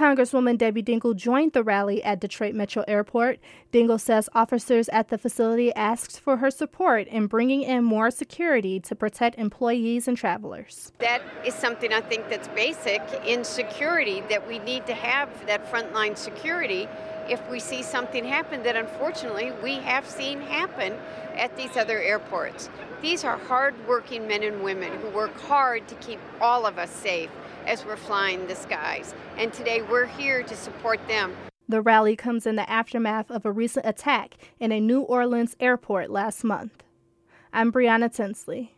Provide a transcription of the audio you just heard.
Congresswoman Debbie Dingell joined the rally at Detroit Metro Airport. Dingell says officers at the facility asked for her support in bringing in more security to protect employees and travelers. That is something I think that's basic in security that we need to have that frontline security if we see something happen that unfortunately we have seen happen at these other airports. These are hard-working men and women who work hard to keep all of us safe as we're flying the skies. And today we're here to support them. The rally comes in the aftermath of a recent attack in a New Orleans airport last month. I'm Brianna Tinsley.